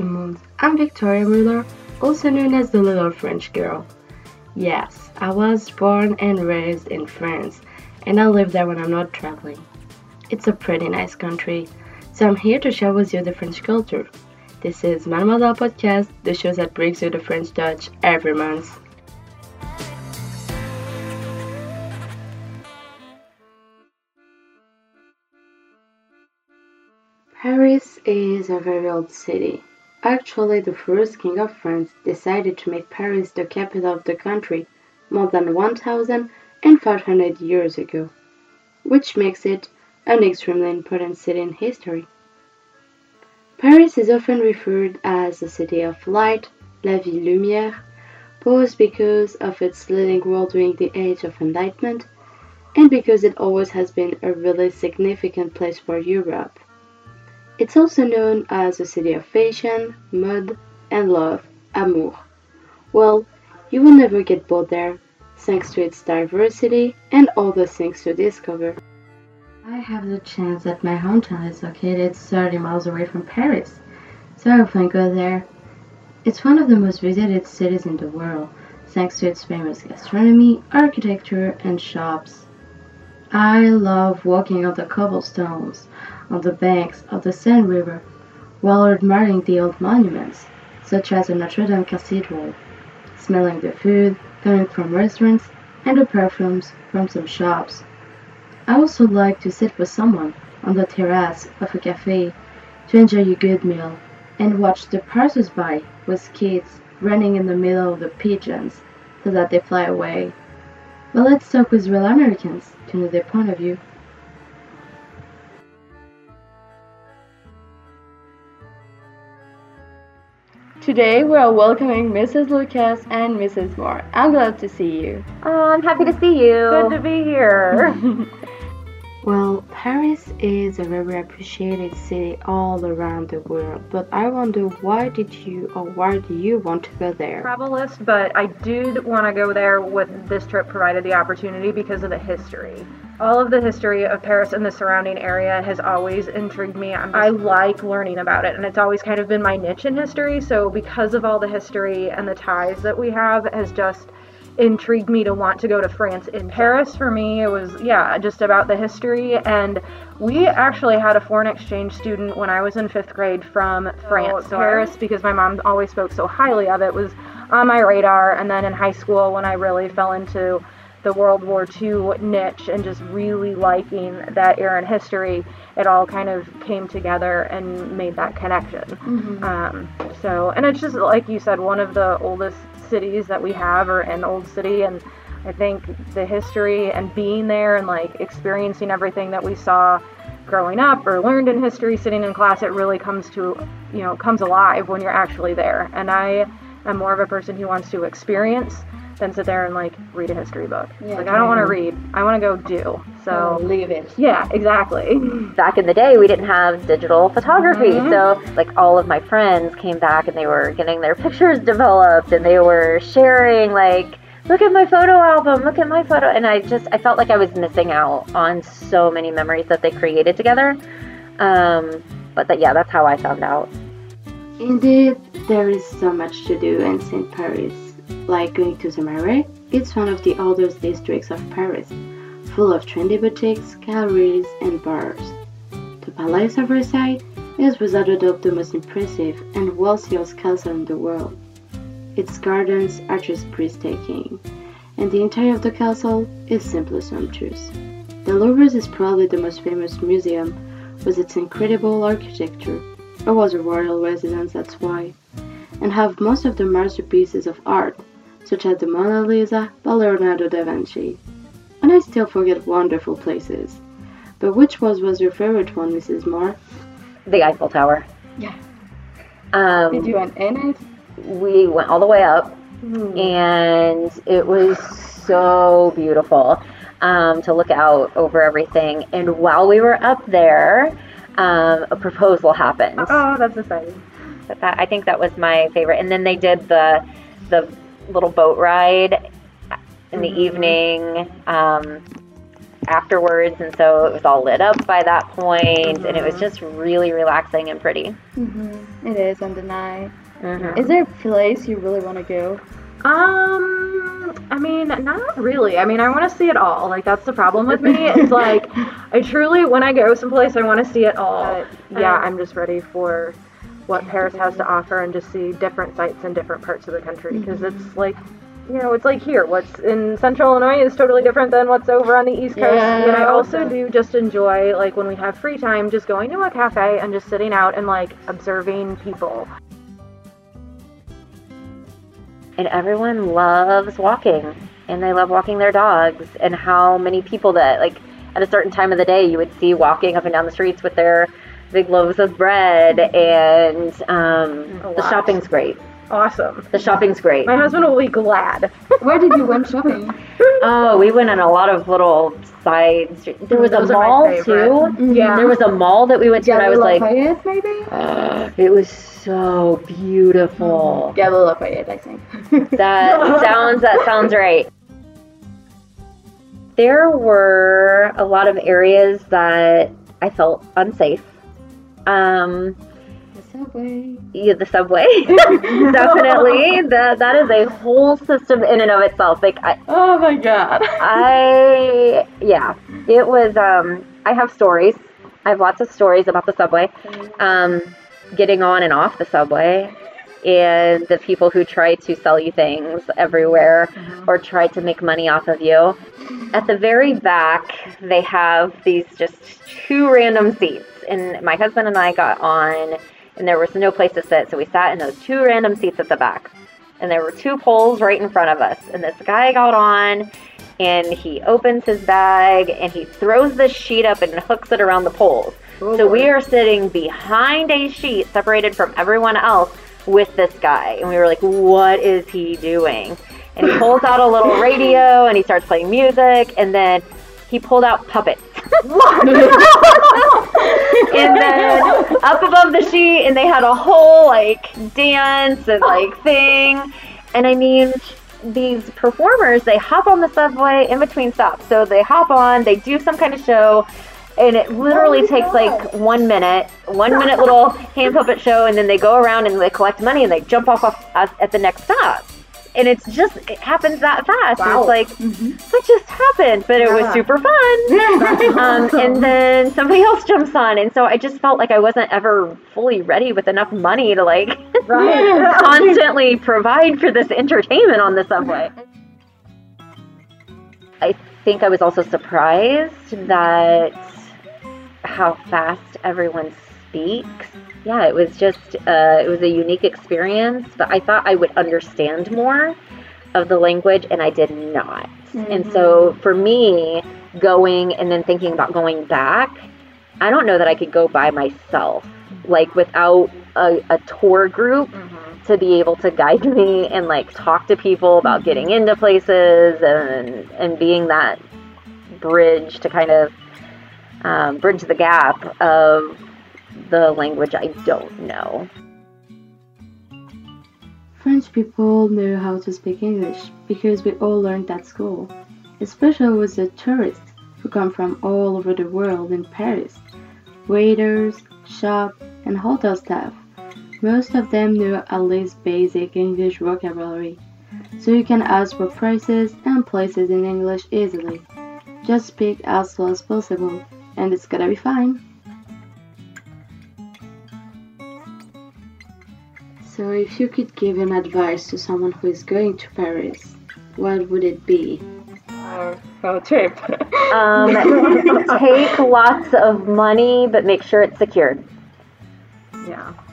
I'm Victoria Muller, also known as the Little French Girl. Yes, I was born and raised in France, and I live there when I'm not traveling. It's a pretty nice country, so I'm here to share with you the French culture. This is Mademoiselle Podcast, the show that brings you the French touch every month. Paris is a very old city. Actually, the first king of France decided to make Paris the capital of the country more than 1500 years ago, which makes it an extremely important city in history. Paris is often referred as the city of light, la ville lumière, both because of its leading role during the Age of Enlightenment and because it always has been a really significant place for Europe. It's also known as the city of fashion, mode, and love, amour. Well, you will never get bored there, thanks to its diversity and all the things to discover. I have the chance that my hometown is located 30 miles away from Paris, so I often go there. It's one of the most visited cities in the world, thanks to its famous gastronomy, architecture, and shops. I love walking on the cobblestones, on the banks of the Seine River while admiring the old monuments, such as the Notre Dame Cathedral, smelling the food coming from restaurants and the perfumes from some shops. I also like to sit with someone on the terrace of a cafe to enjoy a good meal and watch the passers-by with kids running in the middle of the pigeons so that they fly away. But let's talk with real Americans to know their point of view. Today we are welcoming Mrs. Lucas and Mrs. Moore. I'm glad to see you. Oh, I'm happy to see you. Good to be here. Well, Paris is a very appreciated city all around the world, but I wonder why did you or why do you want to go there? Travel list, but I did want to go there with this trip provided the opportunity because of the history. All of the history of Paris and the surrounding area has always intrigued me. I like learning about it, and it's always kind of been my niche in history. So, because of all the history and the ties that we have, has just intrigued me to want to go to France. In Paris, for me, it was, yeah, just about the history. And we actually had a foreign exchange student when I was in fifth grade from France, oh, Paris, because my mom always spoke so highly of it, was on my radar. And then in high school, when I really fell into the World War II niche and just really liking that era in history, it all kind of came together and made that connection. Mm-hmm. Um, so, and it's just like you said, one of the oldest cities that we have or an old city and I think the history and being there and like experiencing everything that we saw growing up or learned in history sitting in class it really comes to you know comes alive when you're actually there. And I am more of a person who wants to experience than sit there and like read a history book. Yeah, like I don't want to read. I want to go do. So oh, leave it. Yeah, exactly. Back in the day, we didn't have digital photography, mm-hmm. so like all of my friends came back and they were getting their pictures developed and they were sharing like look at my photo album, look at my photo and I just I felt like I was missing out on so many memories that they created together. Um, but that yeah, that's how I found out. Indeed, there is so much to do in St. Paris like going to the Marais, it's one of the oldest districts of Paris, full of trendy boutiques, galleries, and bars. The Palais of Versailles is without a doubt the most impressive and wealthiest castle in the world. Its gardens are just breathtaking, and the interior of the castle is simply sumptuous. The Louvre is probably the most famous museum with its incredible architecture. It was a royal residence, that's why, and have most of the masterpieces of art such as the Mona Lisa by Leonardo da Vinci. And I still forget wonderful places. But which was was your favorite one, Mrs. Moore? The Eiffel Tower. Yeah. Um, Did you went in it? We went all the way up, mm. and it was so beautiful um, to look out over everything. And while we were up there, um, a proposal happened. Oh, that's exciting. But that, I think that was my favorite. And then they did the the little boat ride in the mm-hmm. evening um, afterwards, and so it was all lit up by that point, and it was Mhm. just really relaxing and pretty. Mm-hmm. It is on the night. Mhm. Is there a place you really want to go? Um, I mean, not really. I mean, I want to see it all. Like that's the problem with me. It's like I truly, when I go someplace, I want to see it all. Right. yeah, Um, I'm just ready for what Paris has to offer and just see different sites in different parts of the country because mm-hmm. it's like. You know, it's like here. What's in Central Illinois is totally different than what's over on the East Coast. Yeah. But I also do just enjoy, like, when we have free time, just going to a cafe and just sitting out and, like, observing people. and everyone loves walking and they love walking their dogs and how many people that like at a certain time of the day you would see walking up and down the streets with their big loaves of bread and um, the shopping's great Awesome. the shopping's great My husband will be glad. Where did you went shopping? oh we went on a lot of little side streets there was Those a are my mall favorite. too Yeah. there was a mall that we went to and i was like Lafayette, maybe? uh, it was so beautiful Galeries Lafayette, I think. That sounds that sounds right. There were a lot of areas that I felt unsafe. Um, the subway. yeah, the subway, definitely. That that is a whole system in and of itself. Like I, Oh my god. I yeah, it was. Um, I have stories. I have lots of stories about the subway, um, getting on and off the subway, and the people who try to sell you things everywhere or try to make money off of you. At the very back, they have these just two random seats, and my husband and I got on, and there was no place to sit, so we sat in those two random seats at the back. And there were two poles right in front of us, and this guy got on, and he opens his bag and he throws the sheet up and hooks it around the poles. Oh, so we are sitting behind a sheet separated from everyone else with this guy. And we were like, what is he doing? And he pulls out a little radio and he starts playing music and then he pulled out puppets. and then up above the sheet and they had a whole like dance and like thing. And I mean these performers they hop on the subway in between stops. So they hop on, they do some kind of show and it literally Oh takes like one minute, one minute little hand puppet show, and then they go around and they collect money and they jump off, off at the next stop. And it's just it happens that fast. Wow. It's like what just happened, but it was super fun. um, and then somebody else jumps on, and so I just felt like I wasn't ever fully ready with enough money to like Right. constantly provide for this entertainment on the subway. I think I was also surprised that how fast everyone speaks. Yeah, it was just uh, it was a unique experience, but I thought I would understand more of the language, and I did not. And so for me, going and then thinking about going back, I don't know that I could go by myself, like without a, a tour group to be able to guide me and like talk to people about getting into places and and being that bridge to kind of um, bridge the gap of the language I don't know. French people know how to speak English because we all learned at school, especially with the tourists who come from all over the world in Paris. Waiters, shop, and hotel staff. Most of them know at least basic English vocabulary, so you can ask for prices and places in English easily. Just speak as slow as possible, and it's gonna be fine. So, if you could give an advice to someone who is going to Paris, what would it be? Oh, trip. Um, take lots of money, but make sure it's secured. Yeah.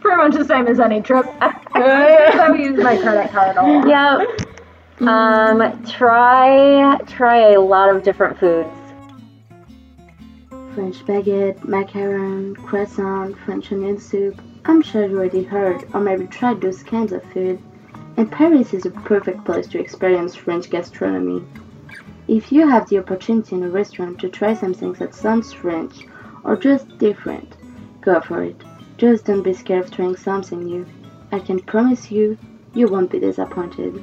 Pretty much the same as any trip. I use my credit card a lot. Yeah. Um, try try a lot of different foods. French baguette, macaron, croissant, French onion soup. I'm sure you already heard or maybe tried those kinds of food. And Paris is a perfect place to experience French gastronomy. If you have the opportunity in a restaurant to try something that sounds French or just different, go for it. Just don't be scared of trying something new. I can promise you, you won't be disappointed.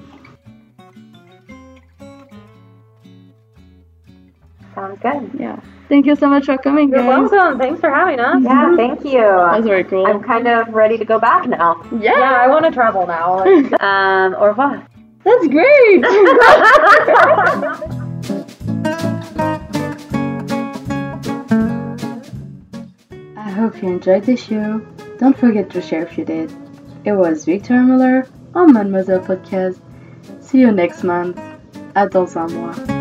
Sounds good. Yeah. Thank you so much for coming, You're guys. welcome. Thanks for having us. Yeah, thank you. That's very cool. I'm kind of ready to go back now. Yeah, yeah I want to travel now. Um, au revoir. That's great. I hope you enjoyed the show. Don't forget to share if you did. It was Victoria Muller on Mademoiselle Podcast. See you next month. À dans un mois.